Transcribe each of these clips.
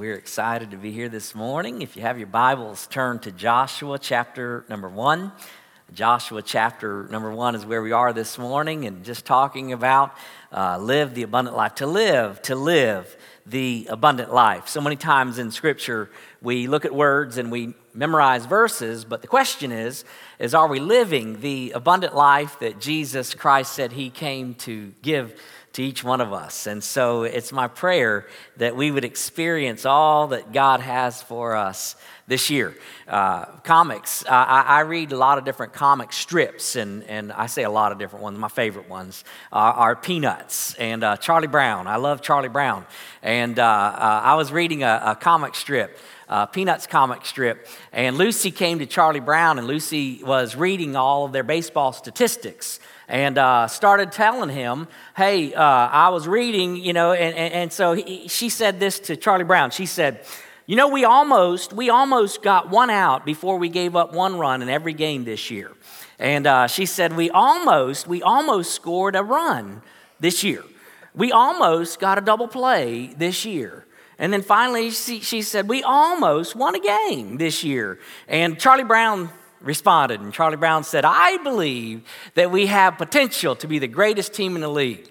we're excited to be here this morning. If you have your Bibles, turn to Joshua chapter number one. Joshua chapter number one is where we are this morning, and just talking about uh, live the abundant life. To live, to live the abundant life. So many times in Scripture, we look at words and we memorize verses, but the question is, is are we living the abundant life that Jesus Christ said he came to give to each one of us. And so it's my prayer that we would experience all that God has for us this year. Uh, comics, uh, I, I, read a lot of different comic strips, and, and I say a lot of different ones. My favorite ones are, are Peanuts and uh, Charlie Brown. I love Charlie Brown. And uh, uh, I was reading a, a comic strip. Peanuts comic strip, and Lucy came to Charlie Brown, and Lucy was reading all of their baseball statistics and uh, started telling him, Hey, uh, I was reading, you know, and, and, and so he, she said this to Charlie Brown. She said, You know, we almost, we almost got one out before we gave up one run in every game this year. And uh, she said, We almost, we almost scored a run this year. We almost got a double play this year. And then finally, she, she said, We almost won a game this year. And Charlie Brown responded, and Charlie Brown said, I believe that we have potential to be the greatest team in the league.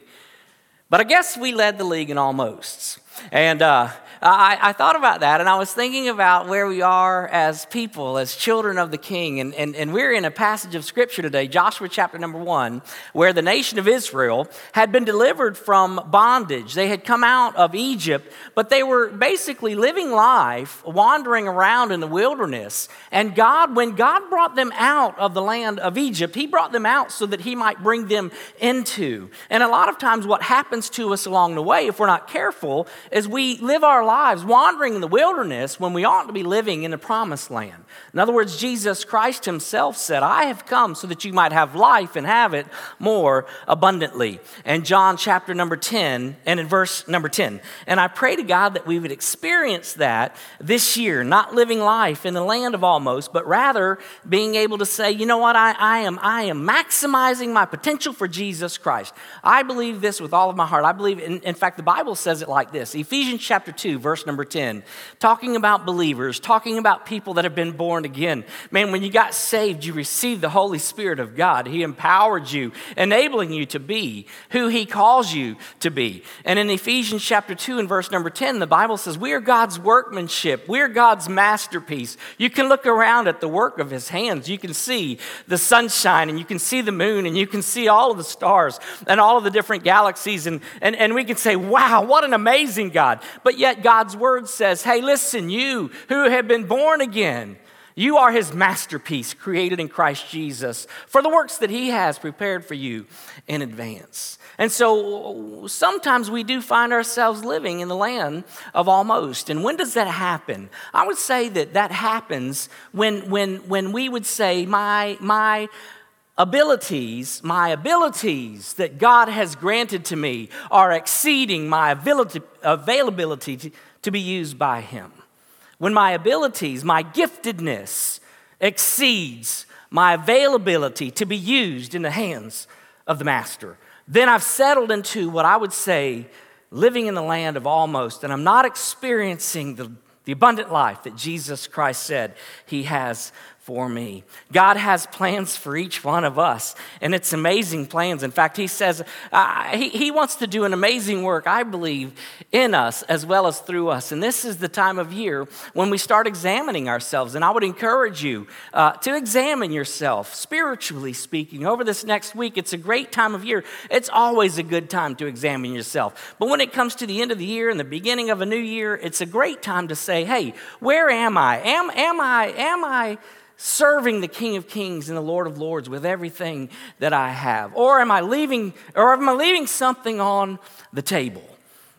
But I guess we led the league in almosts. And uh, I, I, thought about that and I was thinking about where we are as people, as children of the King. And, and, and we're in a passage of Scripture today, Joshua chapter number one, where the nation of Israel had been delivered from bondage. They had come out of Egypt, but they were basically living life, wandering around in the wilderness. And God, when God brought them out of the land of Egypt, He brought them out so that He might bring them into. And a lot of times, what happens to us along the way, if we're not careful, is we live our lives wandering in the wilderness when we ought to be living in the promised land. In other words, Jesus Christ himself said, I have come so that you might have life and have it more abundantly. And John chapter number 10 and in verse number 10. And I pray to God that we would experience that this year, not living life in the land of almost, but rather being able to say, you know what, I, I am, I am maximizing my potential for Jesus Christ. I believe this with all of my heart. I believe, in, in fact, the Bible says it like this Ephesians chapter 2, verse number 10, talking about believers, talking about people that have been born again. Man, when you got saved, you received the Holy Spirit of God. He empowered you, enabling you to be who He calls you to be. And in Ephesians chapter 2 and verse number 10, the Bible says, We are God's workmanship, we're God's masterpiece. You can look around at the work of His hands. You can see the sunshine, and you can see the moon, and you can see all of the stars and all of the different galaxies. And, and, and we can say, Wow, what an amazing God. But yet, God's word says, hey, listen, you who have been born again, you are his masterpiece created in Christ Jesus for the works that he has prepared for you in advance. And so sometimes we do find ourselves living in the land of almost. And when does that happen? I would say that that happens when, when, when we would say, my, my, abilities, my abilities that God has granted to me are exceeding my ability, availability to, to be used by Him. When my abilities, my giftedness exceeds my availability to be used in the hands of the Master, then I've settled into what I would say living in the land of almost, and I'm not experiencing the, the abundant life that Jesus Christ said He has for me. God has plans for each one of us, and it's amazing plans. In fact, He says uh, he, he wants to do an amazing work, I believe, in us as well as through us. And this is the time of year when we start examining ourselves. And I would encourage you uh, to examine yourself, spiritually speaking. Over this next week, it's a great time of year. It's always a good time to examine yourself. But when it comes to the end of the year and the beginning of a new year, it's a great time to say, hey, where am I? Am, am I, am I, serving the King of Kings and the Lord of Lords with everything that I have? Or am I leaving, or am I leaving something on the table?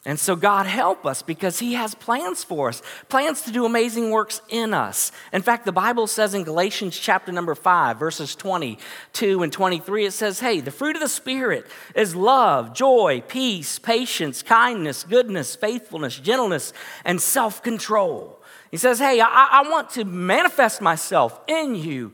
And so, God, help us because He has plans for us, plans to do amazing works in us. In fact, the Bible says in Galatians chapter number 5, verses 22 and 23, it says, Hey, the fruit of the Spirit is love, joy, peace, patience, kindness, goodness, faithfulness, gentleness, and self control. He says, Hey, I, I want to manifest myself in you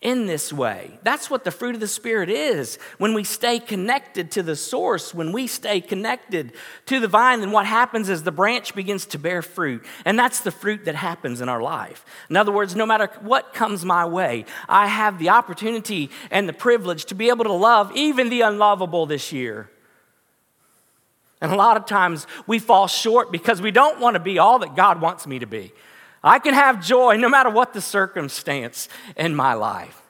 in this way. That's what the fruit of the Spirit is. When we stay connected to the source, when we stay connected to the vine, then what happens is the branch begins to bear fruit. And that's the fruit that happens in our life. In other words, no matter what comes my way, I have the opportunity and the privilege to be able to love even the unlovable this year. And a lot of times we fall short because we don't want to be all that God wants me to be. I can have joy no matter what the circumstance in my life.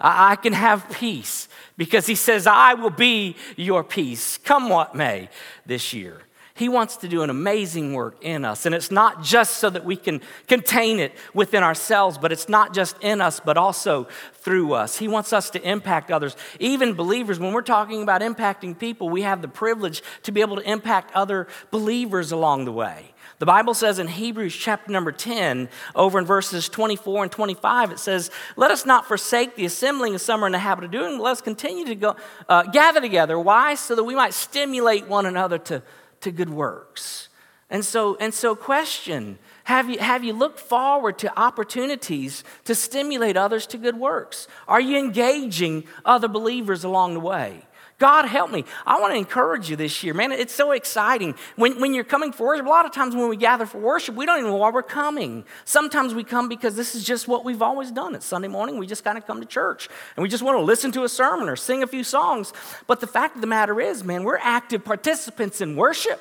I can have peace because He says, I will be your peace, come what may this year. He wants to do an amazing work in us. And it's not just so that we can contain it within ourselves, but it's not just in us, but also through us. He wants us to impact others. Even believers, when we're talking about impacting people, we have the privilege to be able to impact other believers along the way. The Bible says in Hebrews chapter number 10, over in verses 24 and 25, it says, Let us not forsake the assembling of some are in the habit of doing, let us continue to go, uh, gather together. Why? So that we might stimulate one another to, to good works. And so, and so question have you, have you looked forward to opportunities to stimulate others to good works? Are you engaging other believers along the way? God help me. I want to encourage you this year, man. It's so exciting. When, when you're coming for worship, a lot of times when we gather for worship, we don't even know why we're coming. Sometimes we come because this is just what we've always done. It's Sunday morning, we just kind of come to church and we just want to listen to a sermon or sing a few songs. But the fact of the matter is, man, we're active participants in worship.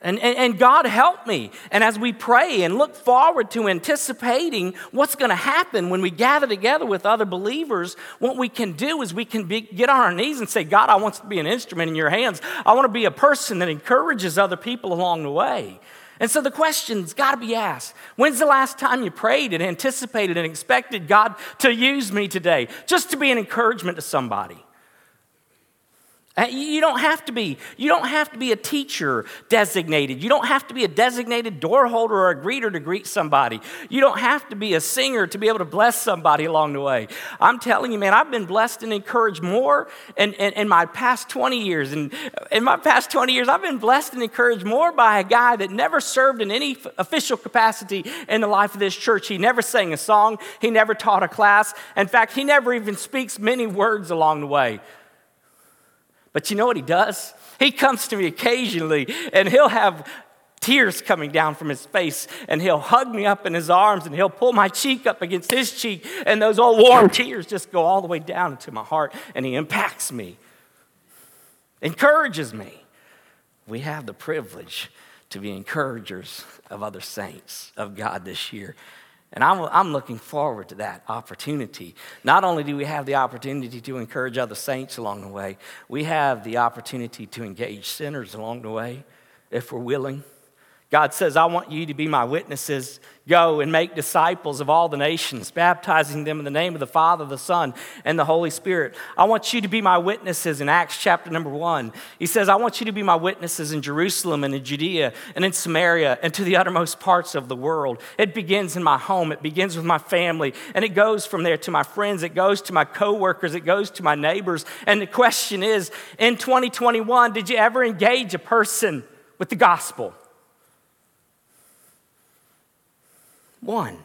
And, and, and, God help me. And as we pray and look forward to anticipating what's going to happen when we gather together with other believers, what we can do is we can be, get on our knees and say, God, I want to be an instrument in your hands. I want to be a person that encourages other people along the way. And so the question's got to be asked When's the last time you prayed and anticipated and expected God to use me today just to be an encouragement to somebody? Uh, you don't have to be. You don't have to be a teacher designated. You don't have to be a designated door holder or a greeter to greet somebody. You don't have to be a singer to be able to bless somebody along the way. I'm telling you, man, I've been blessed and encouraged more in, in, in my past 20 years. And in my past 20 years, I've been blessed and encouraged more by a guy that never served in any official capacity in the life of this church. He never sang a song, he never taught a class. In fact, he never even speaks many words along the way. But you know what he does? He comes to me occasionally and he'll have tears coming down from his face and he'll hug me up in his arms and he'll pull my cheek up against his cheek and those old warm tears just go all the way down into my heart and he impacts me encourages me we have the privilege to be encouragers of other saints of god this year and I'm, I'm looking forward to that opportunity. Not only do we have the opportunity to encourage other saints along the way, we have the opportunity to engage sinners along the way if we're willing. God says, I want you to be my witnesses. Go and make disciples of all the nations, baptizing them in the name of the Father, the Son, and the Holy Spirit. I want you to be my witnesses in Acts chapter number one. He says, I want you to be my witnesses in Jerusalem and in Judea and in Samaria and to the uttermost parts of the world. It begins in my home, it begins with my family, and it goes from there to my friends, it goes to my coworkers, it goes to my neighbors. And the question is in 2021, did you ever engage a person with the gospel? One,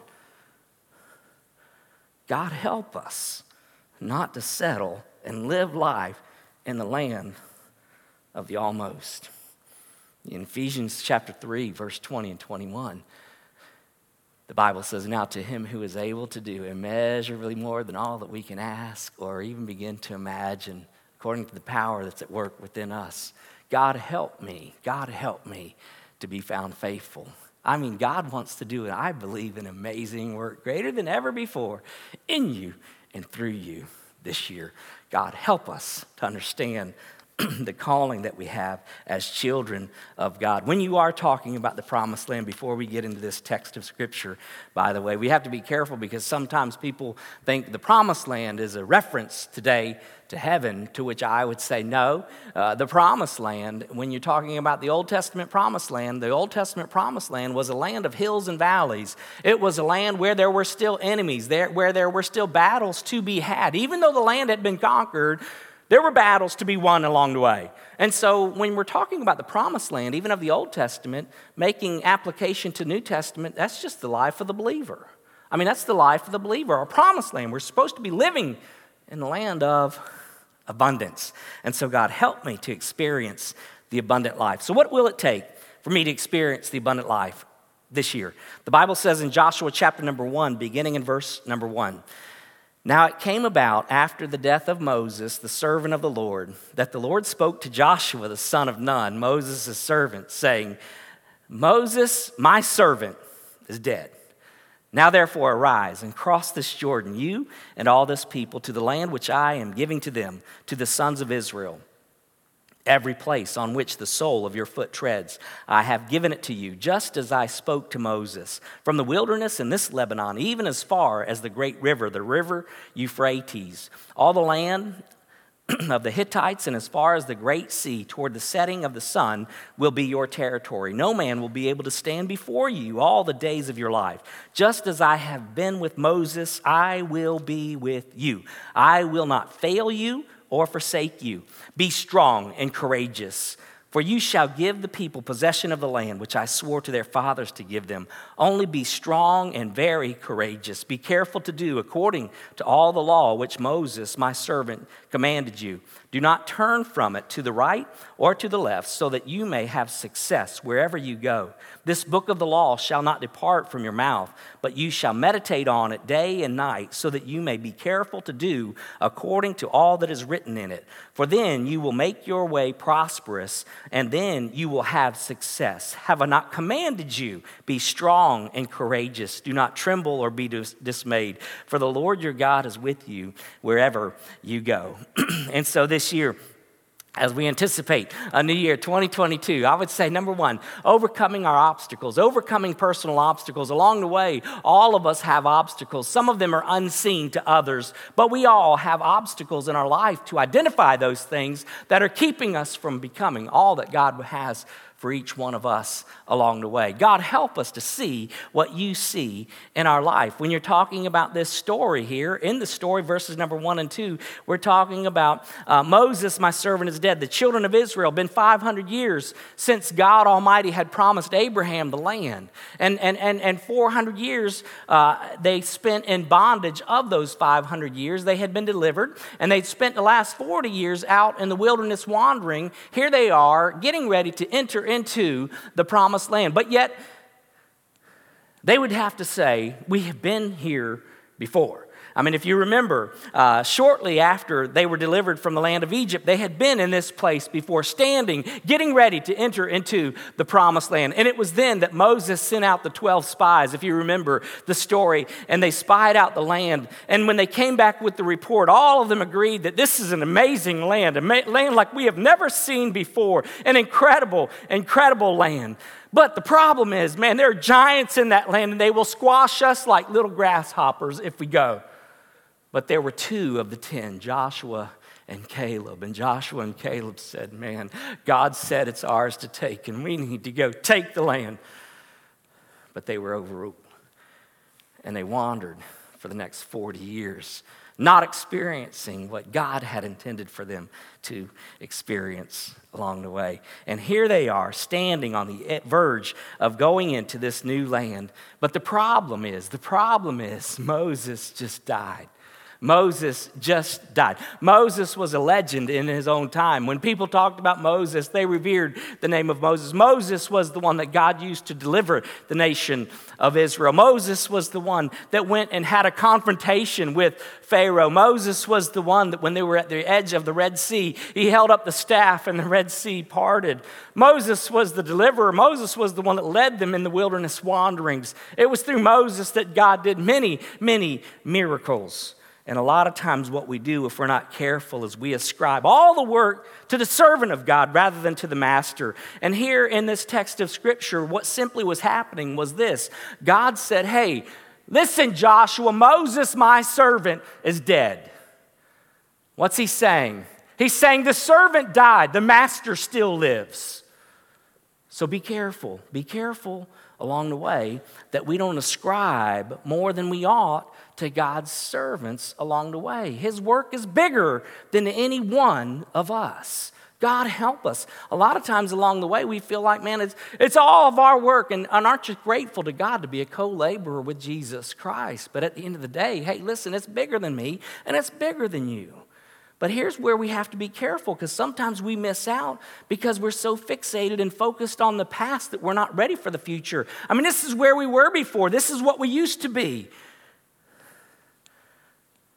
God help us not to settle and live life in the land of the almost. In Ephesians chapter 3, verse 20 and 21, the Bible says, Now to him who is able to do immeasurably more than all that we can ask or even begin to imagine, according to the power that's at work within us. God help me, God help me to be found faithful I mean, God wants to do, and I believe, an amazing work, greater than ever before, in you and through you this year. God, help us to understand the calling that we have as children of God. When you are talking about the promised land, before we get into this text of scripture, by the way, we have to be careful because sometimes people think the promised land is a reference today to heaven, to which I would say no. Uh, the promised land, when you're talking about the Old Testament promised land, the Old Testament promised land was a land of hills and valleys. It was a land where there were still enemies, there, where there were still battles to be had. Even though the land had been conquered, there were battles to be won along the way. And so when we're talking about the promised land, even of the Old Testament, making application to New Testament, that's just the life of the believer. I mean, that's the life of the believer, our promised land. We're supposed to be living in the land of abundance. And so, God, help me to experience the abundant life. So, what will it take for me to experience the abundant life this year? The Bible says in Joshua chapter number one, beginning in verse number one. Now it came about after the death of Moses, the servant of the Lord, that the Lord spoke to Joshua, the son of Nun, Moses' servant, saying, Moses, my servant, is dead. Now, therefore, arise and cross this Jordan, you and all this people, to the land which I am giving to them, to the sons of Israel. Every place on which the sole of your foot treads, I have given it to you, just as I spoke to Moses. From the wilderness in this Lebanon, even as far as the great river, the river Euphrates, all the land of the Hittites and as far as the great sea toward the setting of the sun will be your territory. No man will be able to stand before you all the days of your life. Just as I have been with Moses, I will be with you. I will not fail you or forsake you. Be strong and courageous. For you shall give the people possession of the land which I swore to their fathers to give them. Only be strong and very courageous. Be careful to do according to all the law which Moses, my servant, commanded you. Do not turn from it to the right or to the left, so that you may have success wherever you go. This book of the law shall not depart from your mouth, but you shall meditate on it day and night, so that you may be careful to do according to all that is written in it. For then you will make your way prosperous, and then you will have success. Have I not commanded you? Be strong and courageous. Do not tremble or be dis- dismayed, for the Lord your God is with you wherever you go. and so this year, as we anticipate a new year 2022 i would say number one overcoming our obstacles overcoming personal obstacles. Along the way all of us have obstacles. Some of them are unseen to others but we all have obstacles in our life to identify those things that are keeping us from becoming all that god has for each one of us along the way. God, help us to see what you see in our life. When you're talking about this story here, in the story, verses number one and two, we're talking about uh, Moses, my servant, is dead. The children of Israel, been 500 years since God Almighty had promised Abraham the land. And, and, and, and 400 years uh, they spent in bondage of those 500 years. They had been delivered, and they'd spent the last 40 years out in the wilderness wandering. Here they are, getting ready to enter into the promised land. But yet, they would have to say, We have been here before. I mean, if you remember, uh, shortly after they were delivered from the land of Egypt, they had been in this place before, standing, getting ready to enter into the promised land. And it was then that Moses sent out the 12 spies, if you remember the story, and they spied out the land. And when they came back with the report, all of them agreed that this is an amazing land, a land like we have never seen before, an incredible, incredible land. But the problem is, man, there are giants in that land, and they will squash us like little grasshoppers if we go. But there were two of the ten, Joshua and Caleb. And Joshua and Caleb said, Man, God said it's ours to take, and we need to go take the land. But they were overruled. And they wandered for the next 40 years, not experiencing what God had intended for them to experience along the way. And here they are, standing on the verge of going into this new land. But the problem is, the problem is, Moses just died. Moses just died. Moses was a legend in his own time. When people talked about Moses, they revered the name of Moses. Moses was the one that God used to deliver the nation of Israel. Moses was the one that went and had a confrontation with Pharaoh. Moses was the one that, when they were at the edge of the Red Sea, he held up the staff and the Red Sea parted. Moses was the deliverer. Moses was the one that led them in the wilderness wanderings. It was through Moses that God did many, many miracles. And a lot of times, what we do, if we're not careful, is we ascribe all the work to the servant of God rather than to the master. And here in this text of Scripture, what simply was happening was this God said, Hey, listen, Joshua, Moses, my servant, is dead. What's he saying? He's saying the servant died, the master still lives. So be careful. Be careful along the way that we don't ascribe more than we ought to God's servants along the way. His work is bigger than any one of us. God help us. A lot of times along the way, we feel like, man, it's, it's all of our work, and, and aren't you grateful to God to be a co laborer with Jesus Christ? But at the end of the day, hey, listen, it's bigger than me, and it's bigger than you. But here's where we have to be careful because sometimes we miss out because we're so fixated and focused on the past that we're not ready for the future. I mean, this is where we were before, this is what we used to be.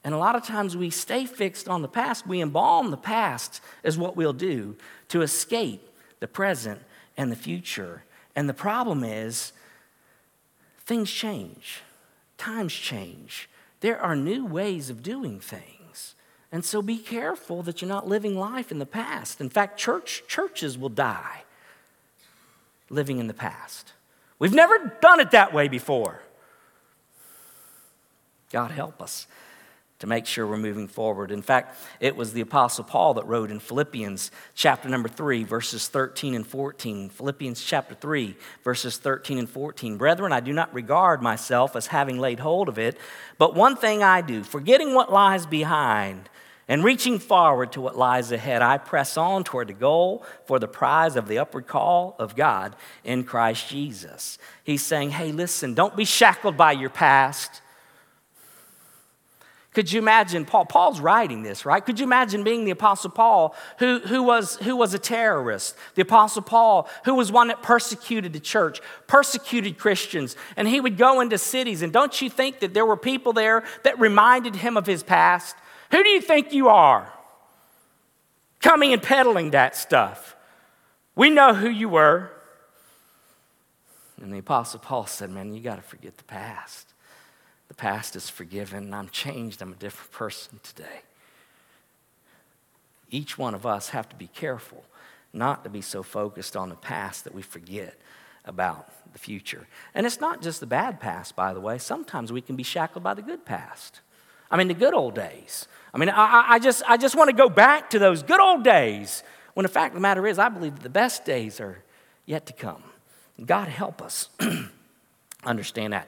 And a lot of times we stay fixed on the past. We embalm the past, is what we'll do to escape the present and the future. And the problem is, things change, times change. There are new ways of doing things. And so be careful that you're not living life in the past. In fact, church, churches will die living in the past. We've never done it that way before. God help us to make sure we're moving forward. In fact, it was the Apostle Paul that wrote in Philippians chapter number 3, verses 13 and 14. Philippians chapter 3, verses 13 and 14. Brethren, I do not regard myself as having laid hold of it, but one thing I do, forgetting what lies behind and reaching forward to what lies ahead, I press on toward the goal for the prize of the upward call of God in Christ Jesus. He's saying, hey, listen, don't be shackled by your past. Could you imagine Paul? Paul's writing this, right? Could you imagine being the Apostle Paul, who, who, was, who was a terrorist? The Apostle Paul, who was one that persecuted the church, persecuted Christians, and he would go into cities. And don't you think that there were people there that reminded him of his past? Who do you think you are? Coming and peddling that stuff. We know who you were. And the Apostle Paul said, Man, you got to forget the past. The past is forgiven, I'm changed, I'm a different person today. Each one of us have to be careful not to be so focused on the past that we forget about the future. And it's not just the bad past, by the way. Sometimes we can be shackled by the good past. I mean, the good old days. I mean, I, I just, I just want to go back to those good old days when the fact of the matter is, I believe the best days are yet to come. God help us understand that.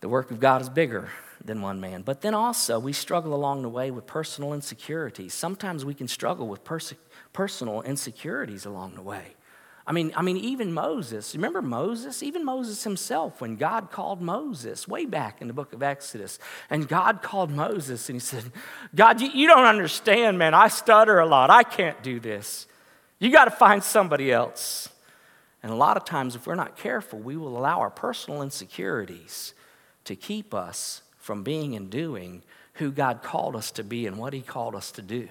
The work of God is bigger than one man. But then also, we struggle along the way with personal insecurities. Sometimes we can struggle with pers- personal insecurities along the way. I mean, I mean, even Moses, remember Moses? Even Moses himself, when God called Moses way back in the book of Exodus, and God called Moses and he said, God, you, you don't understand, man. I stutter a lot. I can't do this. You got to find somebody else. And a lot of times, if we're not careful, we will allow our personal insecurities to keep us from being and doing who God called us to be and what He called us to do.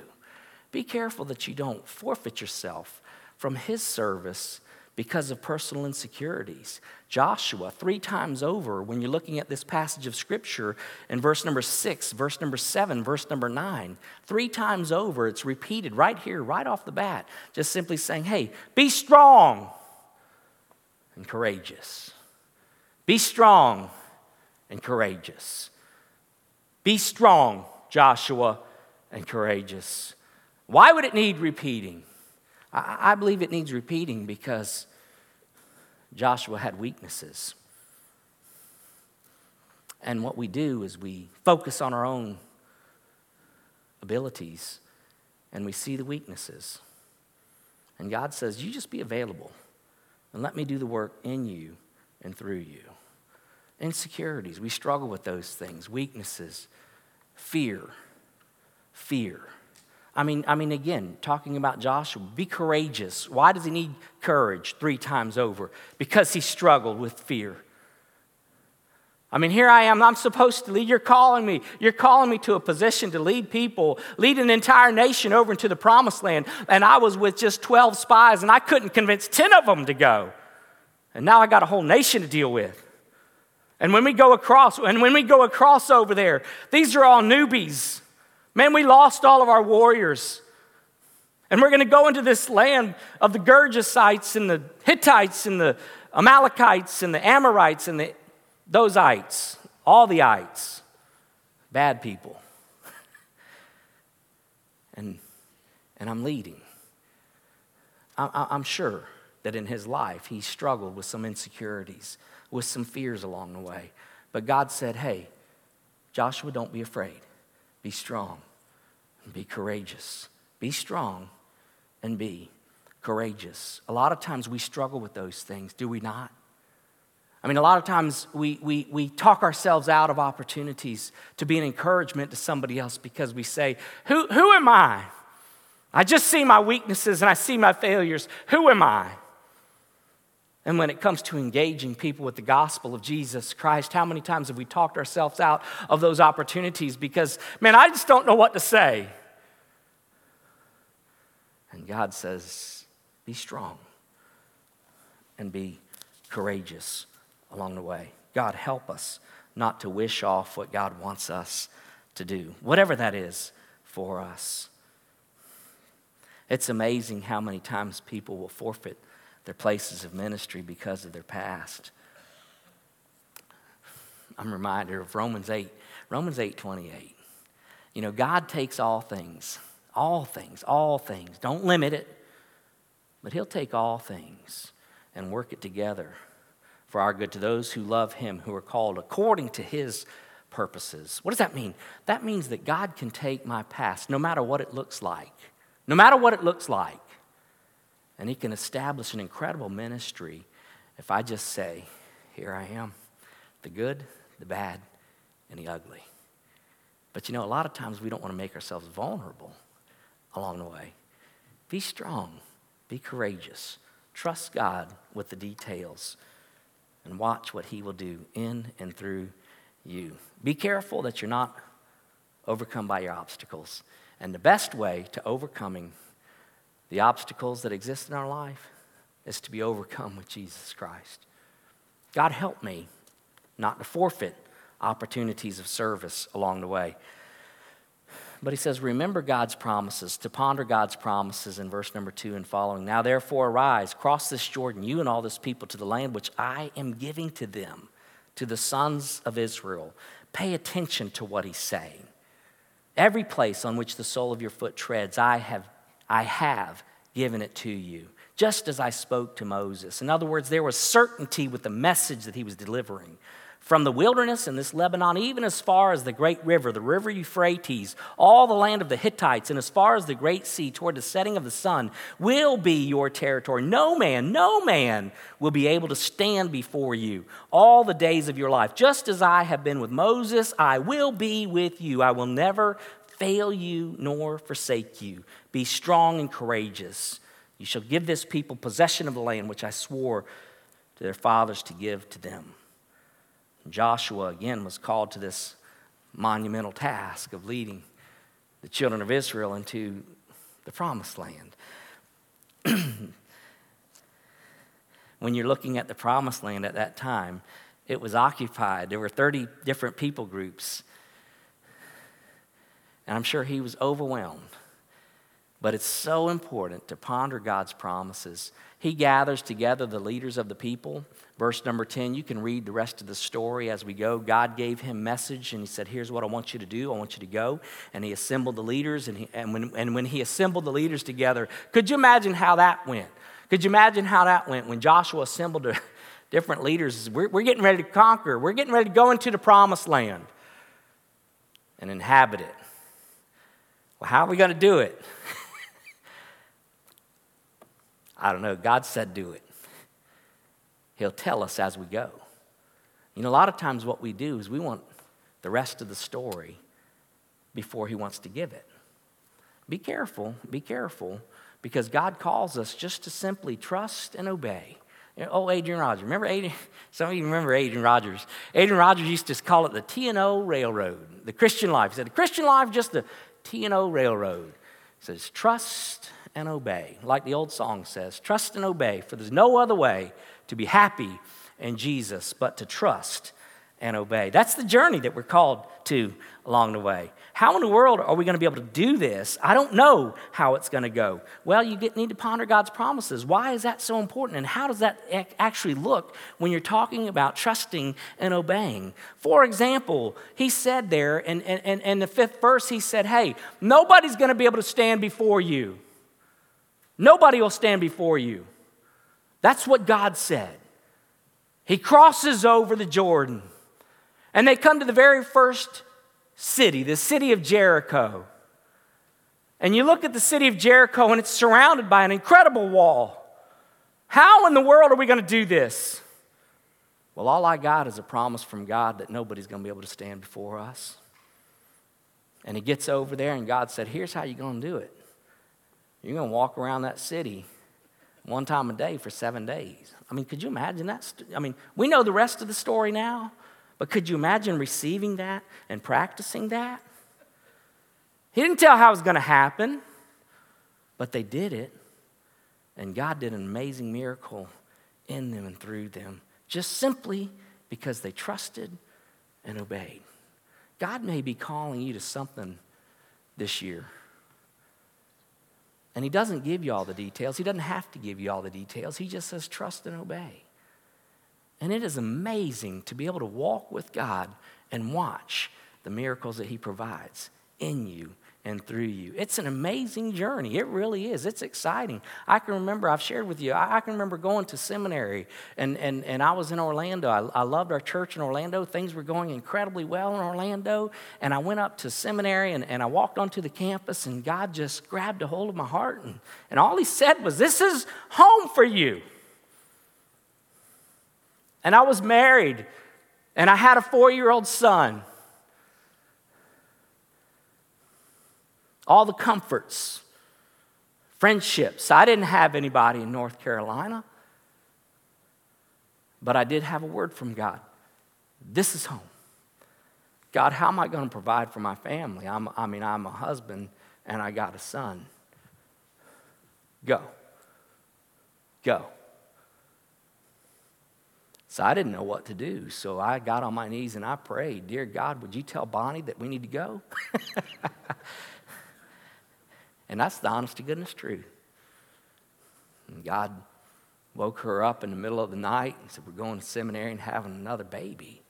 Be careful that you don't forfeit yourself from His service because of personal insecurities. Joshua, three times over, when you're looking at this passage of Scripture in verse number six, verse number seven, verse number nine, three times over, it's repeated right here, right off the bat, just simply saying, hey, be strong and courageous. Be strong and courageous. Be strong, Joshua, and courageous. Why would it need repeating? I, I believe it needs repeating because Joshua had weaknesses. And what we do is we focus on our own abilities and we see the weaknesses. And God says, You just be available and let me do the work in you and through you. Insecurities, we struggle with those things, weaknesses, fear, fear. I mean, I mean, again, talking about Joshua, be courageous. Why does he need courage three times over? Because he struggled with fear. I mean, here I am. I'm supposed to lead. You're calling me. You're calling me to a position to lead people, lead an entire nation over into the promised land. And I was with just 12 spies, and I couldn't convince 10 of them to go. And now I got a whole nation to deal with. And when we go across, and when we go across over there, these are all newbies. Man, we lost all of our warriors. And we're going to go into this land of the Gergesites and the Hittites and the Amalekites and the Amorites and the those ites, all the ites, bad people. and, and I'm leading. I, I'm sure that in his life he struggled with some insecurities with some fears along the way. But God said, hey, Joshua, don't be afraid. Be strong be courageous. Be strong and be courageous. A lot of times we struggle with those things, do we not? I mean, a lot of times we, we, we talk ourselves out of opportunities to be an encouragement to somebody else because we say, Who, who am I? I just see my weaknesses and I see my failures. Who am I? And when it comes to engaging people with the gospel of Jesus Christ, how many times have we talked ourselves out of those opportunities because, man, I just don't know what to say? And God says, be strong and be courageous along the way. God, help us not to wish off what God wants us to do, whatever that is for us. It's amazing how many times people will forfeit their places of ministry because of their past. I'm reminded of Romans 8, Romans 8 28. You know, God takes all things, all things, all things. Don't limit it, but He'll take all things and work it together for our good to those who love Him, who are called according to His purposes. What does that mean? That means that God can take my past, no matter what it looks like, no matter what it looks like, and He can establish an incredible ministry if I just say, Here I am, the good, the bad, and the ugly. But you know, a lot of times we don't want to make ourselves vulnerable along the way. Be strong, be courageous, trust God with the details, and watch what He will do in and through you. Be careful that you're not overcome by your obstacles. And the best way to overcoming the obstacles that exist in our life is to be overcome with Jesus Christ. God, help me not to forfeit opportunities of service along the way. But he says, Remember God's promises, to ponder God's promises in verse number two and following. Now, therefore, arise, cross this Jordan, you and all this people, to the land which I am giving to them, to the sons of Israel. Pay attention to what he's saying. Every place on which the sole of your foot treads, I have I have given it to you, just as I spoke to Moses. In other words, there was certainty with the message that he was delivering. From the wilderness in this Lebanon, even as far as the great river, the river Euphrates, all the land of the Hittites, and as far as the great sea toward the setting of the sun, will be your territory. No man, no man will be able to stand before you all the days of your life. Just as I have been with Moses, I will be with you. I will never fail you nor forsake you. Be strong and courageous. You shall give this people possession of the land which I swore to their fathers to give to them. Joshua again was called to this monumental task of leading the children of Israel into the promised land. when you're looking at the promised land at that time, it was occupied. There were 30 different people groups and I'm sure he was overwhelmed. But it's so important to ponder God's promises. He gathers together the leaders of the people. Verse number 10, you can read the rest of the story as we go. God gave him message and he said, Here's what I want you to do. I want you to go. And he assembled the leaders. And, he, and, when, and when he assembled the leaders together, could you imagine how that went? Could you imagine how that went when Joshua assembled the different leaders? We're, we're getting ready to conquer, we're getting ready to go into the promised land and inhabit it. Well, how are we going to do it? I don't know. God said do it. He'll tell us as we go. You know, a lot of times what we do is we want the rest of the story before He wants to give it. Be careful, be careful, because God calls us just to simply trust and obey. You know, oh, Adrian Rogers. Remember Adrian? Some of you remember Adrian Rogers. Adrian Rogers used to call it the T&O Railroad, the Christian life. He said, the Christian life, just the T&O Railroad. It says, trust and obey. Like the old song says, trust and obey, for there's no other way to be happy in Jesus but to trust and obey. That's the journey that we're called to along the way. How in the world are we going to be able to do this? I don't know how it's going to go. Well, you get, need to ponder God's promises. Why is that so important? And how does that actually look when you're talking about trusting and obeying? For example, he said there in, in, in the fifth verse, he said, Hey, nobody's going to be able to stand before you. Nobody will stand before you. That's what God said. He crosses over the Jordan, and they come to the very first city, the city of Jericho. And you look at the city of Jericho and it's surrounded by an incredible wall. How in the world are we going to do this? Well, all I got is a promise from God that nobody's going to be able to stand before us. And he gets over there, and God said, Here's how you're going to do it. You're going to walk around that city one time a day for seven days. I mean, could you imagine that? I mean, we know the rest of the story now, but could you imagine receiving that and practicing that? He didn't tell how it was going to happen, but they did it. And God did an amazing miracle in them and through them, just simply because they trusted and obeyed. God may be calling you to something this year. And He doesn't give you all the details. He doesn't have to give you all the details. He just says, trust and obey. And it is amazing to be able to walk with God and watch the miracles that He provides in you and through you. It's an amazing journey. It really is. It's exciting. I can remember, I've shared with you, I, can remember going to seminary and, and, and I was in Orlando. I, I loved our church in Orlando. Things were going incredibly well in Orlando. And I went up to seminary and, and I walked onto the campus and God just grabbed a hold of my heart. And, and all He said was, This is home for you. And I was married and I had a four year old son. all the comforts, friendships. I didn't have anybody in North Carolina, but I did have a word from God. This is home. God, how am I going to provide for my family? I'm, I mean, I'm a husband and I got a son. Go. Go. So I didn't know what to do. So I got on my knees and I prayed, Dear God, would you tell Bonnie that we need to go? And that's the honest to goodness truth. And God woke her up in the middle of the night and said, We're going to seminary and having another baby.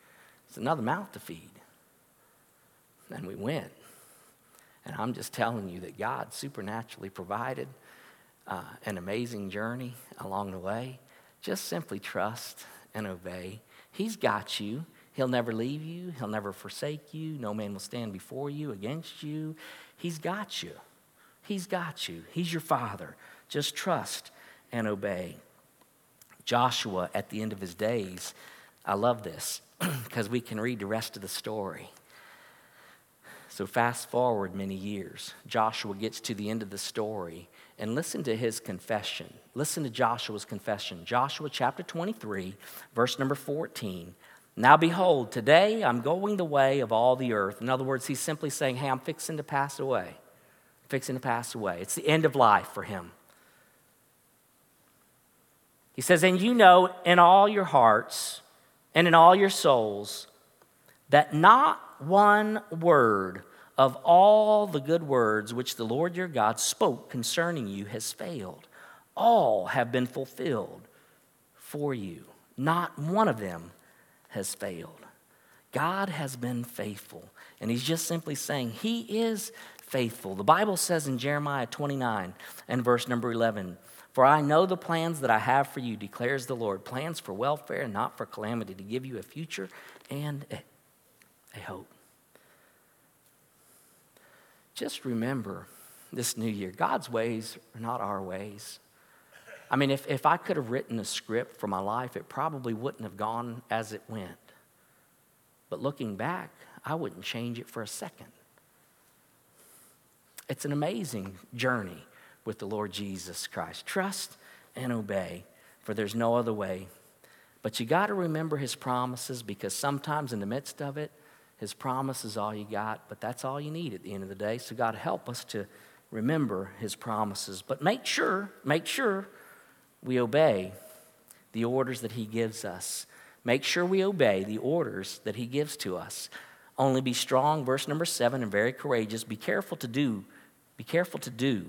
It's another mouth to feed. And we went. And I'm just telling you that God supernaturally provided uh, an amazing journey along the way. Just simply trust and obey. He's got you. He'll never leave you, He'll never forsake you. No man will stand before you, against you. He's got you. He's got you, He's your Father. Just trust and obey. Joshua, at the end of his days, I love this because we can read the rest of the story. So, fast forward many years, Joshua gets to the end of the story and listen to his confession. Listen to Joshua's confession. Joshua chapter 23, verse number 14. Now, behold, today I'm going the way of all the earth. In other words, he's simply saying, Hey, I'm fixing to pass away fixing to pass away. It's the end of life for him. He says, And you know in all your hearts and in all your souls that not one word of all the good words which the Lord your God spoke concerning you has failed. All have been fulfilled for you. Not one of them has failed. God has been faithful. And he's just simply saying, He is faithful. The Bible says in Jeremiah 29 and verse number 11, For I know the plans that I have for you, declares the Lord, plans for welfare and not for calamity, to give you a future and a, hope. Just remember this new year God's ways are not our ways. I mean, if, if I could have written a script for my life, it probably wouldn't have gone as it went. But looking back, I wouldn't change it for a second. It's an amazing journey with the Lord Jesus Christ. Trust and obey, for there's no other way. But you got to remember his promises because sometimes in the midst of it, his promise is all you got, but that's all you need at the end of the day. So God help us to remember his promises. But make sure, make sure we obey the orders that he gives us. Make sure we obey the orders that he gives to us. Only be strong, verse number seven, and very courageous. Be careful to do be careful to do,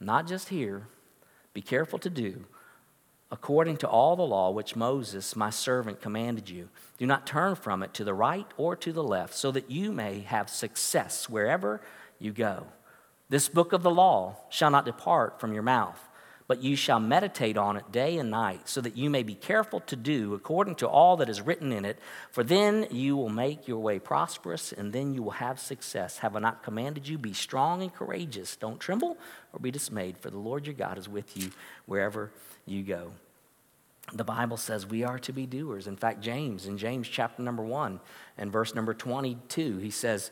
not just hear, be careful to do according to all the law which Moses, my servant, commanded you. Do not turn from it to the right or to the left, so that you may have success wherever you go. This book of the law shall not depart from your mouth but you shall meditate on it day and night, so that you may be careful to do according to all that is written in it. For then you will make your way prosperous, and then you will have success. Have I not commanded you? Be strong and courageous. Don't tremble or be dismayed, for the Lord your God is with you wherever you go. The Bible says we are to be doers. In fact, James, in James chapter number 1 and verse number 22, he says,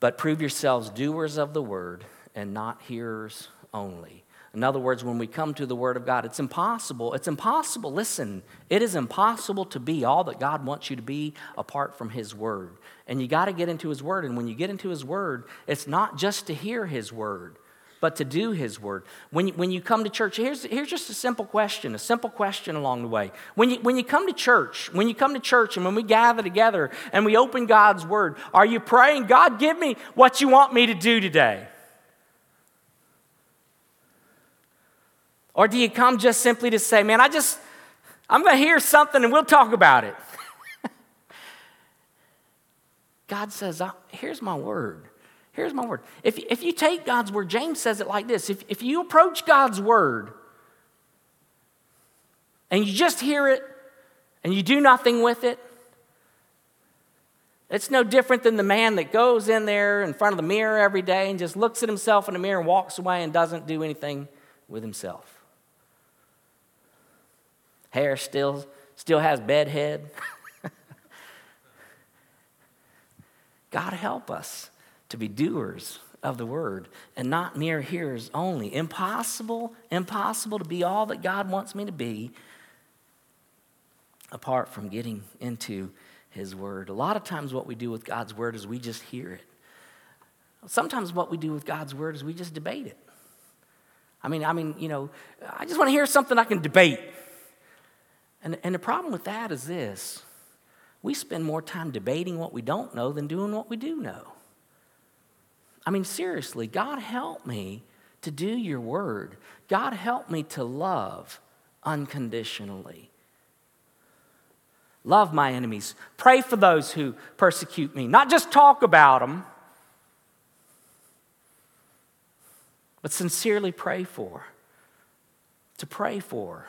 But prove yourselves doers of the word and not hearers only in other words, when we come to the Word of God, it's impossible. It's impossible. Listen, it is impossible to be all that God wants you to be apart from His Word. And you got to get into His Word. And when you get into His Word, it's not just to hear His Word, but to do His Word. When you, when you come to church, here's, here's just a simple question, a simple question along the way. When you, when you come to church, when you come to church and when we gather together and we open God's Word, are you praying, God, give me what you want me to do today? Or do you come just simply to say, man, I just, I'm going to hear something and we'll talk about it? God says, here's my word. Here's my word. If, if you take God's word, James says it like this if, if you approach God's word and you just hear it and you do nothing with it, it's no different than the man that goes in there in front of the mirror every day and just looks at himself in the mirror and walks away and doesn't do anything with himself hair still, still has bed head. God help us to be doers of the word and not mere hearers only. Impossible, impossible to be all that God wants me to be apart from getting into his word. A lot of times, what we do with God's word is we just hear it. Sometimes, what we do with God's word is we just debate it. I mean, I mean, you know, I just want to hear something I can debate. And, and the problem with that is this we spend more time debating what we don't know than doing what we do know. I mean, seriously, God help me to do your word. God help me to love unconditionally. Love my enemies. Pray for those who persecute me. Not just talk about them, but sincerely pray for. To pray for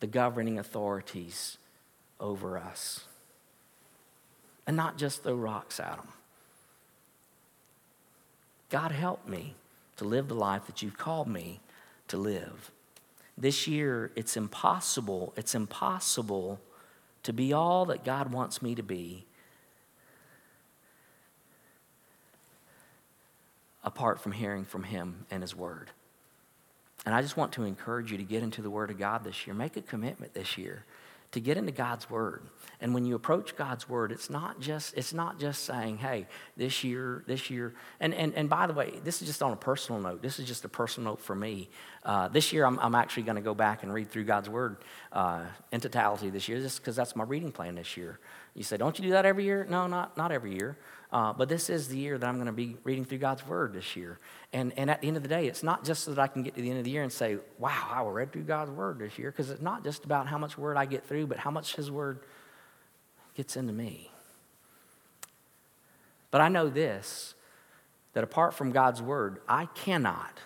the governing authorities over us. And not just throw rocks at them. God, help me to live the life that you've called me to live. This year, it's impossible, it's impossible to be all that God wants me to be apart from hearing from Him and His Word. And I just want to encourage you to get into the Word of God this year. Make a commitment this year to get into God's Word. And when you approach God's Word, it's not just, it's not just saying, hey, this year, this year. And, and, and by the way, this is just on a personal note. This is just a personal note for me. Uh, this year, I'm, I'm actually going to go back and read through God's Word uh, in totality this year, just because that's my reading plan this year. You say, don't you do that every year? No, not, not every year. Uh, but this is the year that I'm going to be reading through God's Word this year. And, and at the end of the day, it's not just so that I can get to the end of the year and say, wow, I read through God's Word this year, because it's not just about how much Word I get through, but how much His Word gets into me. But I know this that apart from God's Word, I cannot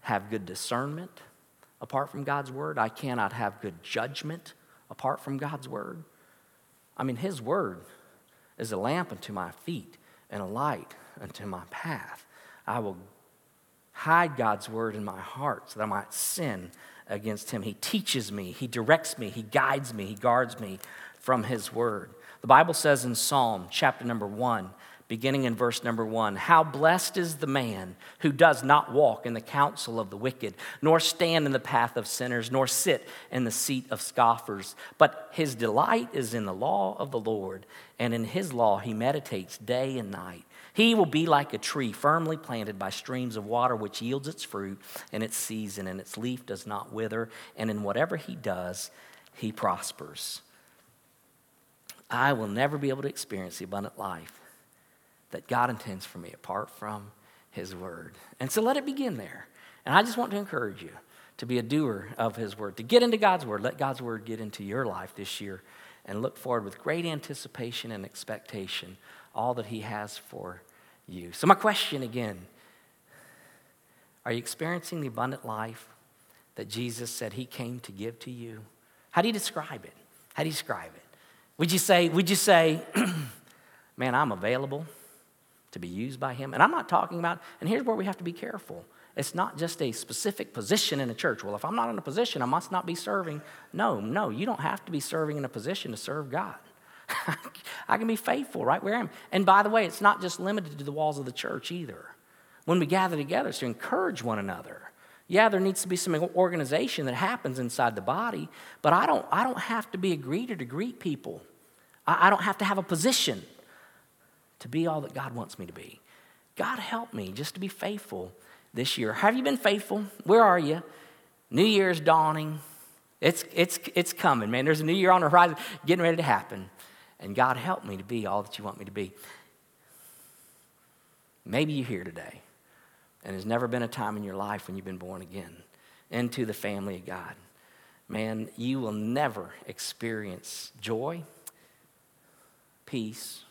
have good discernment apart from God's Word. I cannot have good judgment apart from God's Word. I mean, His Word is a lamp unto my feet and a light unto my path. I will hide God's word in my heart so that I might sin against him. He teaches me, he directs me, he guides me, he guards me from his word. The Bible says in Psalm chapter number 1 beginning in verse number one How blessed is the man who does not walk in the counsel of the wicked, nor stand in the path of sinners, nor sit in the seat of scoffers. But his delight is in the law of the Lord, and in his law he meditates day and night. He will be like a tree firmly planted by streams of water, which yields its fruit in its season, and its leaf does not wither, and in whatever he does, he prospers. I will never be able to experience the abundant life that God intends for me apart from His Word. And so let it begin there. And I just want to encourage you to be a doer of His Word, to get into God's Word. Let God's Word get into your life this year and look forward with great anticipation and expectation all that He has for you. So, my question again Are you experiencing the abundant life that Jesus said he came to give to you? How do you describe it? How do you describe it? Would you say, would you say, man, I'm available to be used by him? And I'm not talking about, and here's where we have to be careful. It's not just a specific position in a church. Well, if I'm not in a position, I must not be serving. No, no, you don't have to be serving in a position to serve God. I can be faithful right where I am. And by the way, it's not just limited to the walls of the church either. When we gather together, it's to encourage one another. Yeah, there needs to be some organization that happens inside the body, but I don't, I don't have to be a greeter to greet people. I, I don't have to have a position to be all that God wants me to be. God help me just to be faithful this year. Have you been faithful? Where are you? New Year's dawning. It's, it's, it's coming, man. There's a new year on the horizon getting ready to happen. And God help me to be all that you want me to be. Maybe you're here today, and there's never been a time in your life when you've been born again into the family of God. Man, you will never experience joy, peace,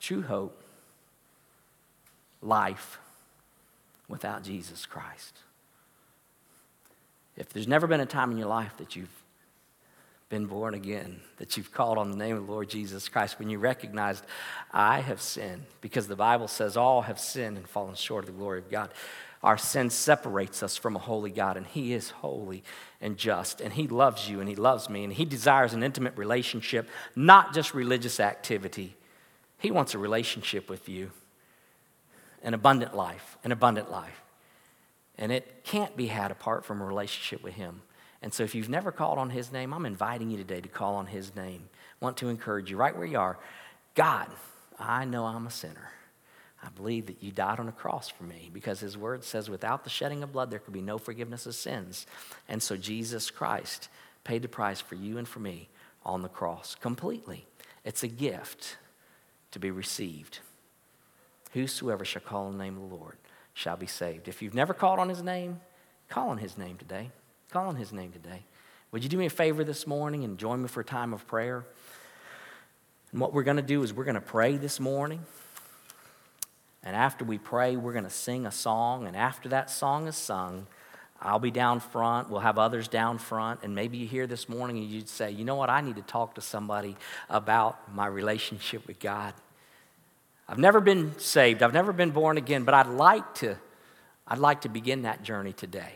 true hope, life without Jesus Christ. If there's never been a time in your life that you've been born again, that you've called on the name of the Lord Jesus Christ, when you recognized, I have sinned, because the Bible says all have sinned and fallen short of the glory of God. Our sin separates us from a holy God, and He is holy and just, and He loves you and He loves me, and He desires an intimate relationship, not just religious activity. He wants a relationship with you, an abundant life, an abundant life. And it can't be had apart from a relationship with Him. And so if you've never called on his name, I'm inviting you today to call on his name. I want to encourage you right where you are. God, I know I'm a sinner. I believe that you died on a cross for me because his word says without the shedding of blood, there could be no forgiveness of sins. And so Jesus Christ paid the price for you and for me on the cross completely. It's a gift to be received. Whosoever shall call on the name of the Lord shall be saved. If you've never called on his name, call on his name today. Call on his name today. Would you do me a favor this morning and join me for a time of prayer? And what we're going to do is we're going to pray this morning. And after we pray, we're going to sing a song. And after that song is sung, I'll be down front. We'll have others down front. And maybe you hear this morning and you'd say, you know what? I need to talk to somebody about my relationship with God. I've never been saved. I've never been born again, but I'd like to, I'd like to begin that journey today.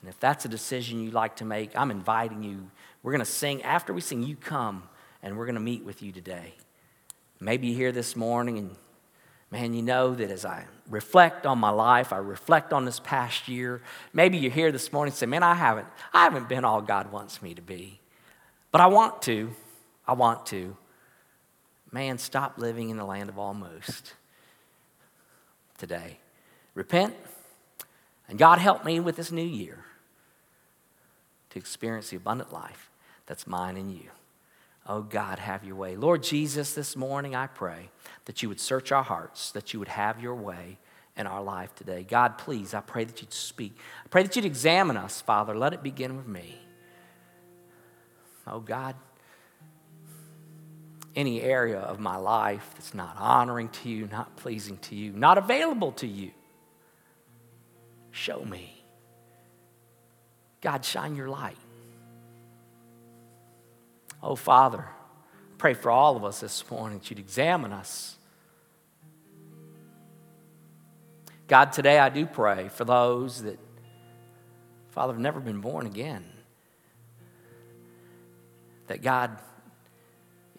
And if that's a decision you'd like to make, I'm inviting you. We're going to sing. After we sing, you come and we're going to meet with you today. Maybe you're here this morning and, man, you know that as I reflect on my life, I reflect on this past year, maybe you're here this morning and say, man, I haven't, I haven't been all God wants me to be. But I want to. I want to. Man, stop living in the land of almost today. Repent, and God help me with this new year to experience the abundant life that's mine and you. Oh God, have your way. Lord Jesus, this morning I pray that you would search our hearts, that you would have your way in our life today. God, please, I pray that you'd speak. I pray that you'd examine us, Father. Let it begin with me. Oh God, any area of my life that's not honoring to you, not pleasing to you, not available to you, show me. God, shine your light. Oh, Father, pray for all of us this morning that you'd examine us. God, today I do pray for those that, Father, have never been born again. That God,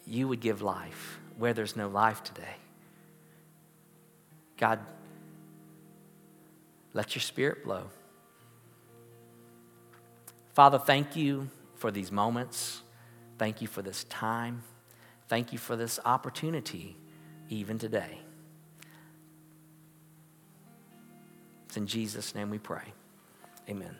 you would give life where there's no life today. God, let your spirit blow. Father, thank you for these moments. Thank you for this time. Thank you for this opportunity, even today. It's in Jesus' name we pray. Amen.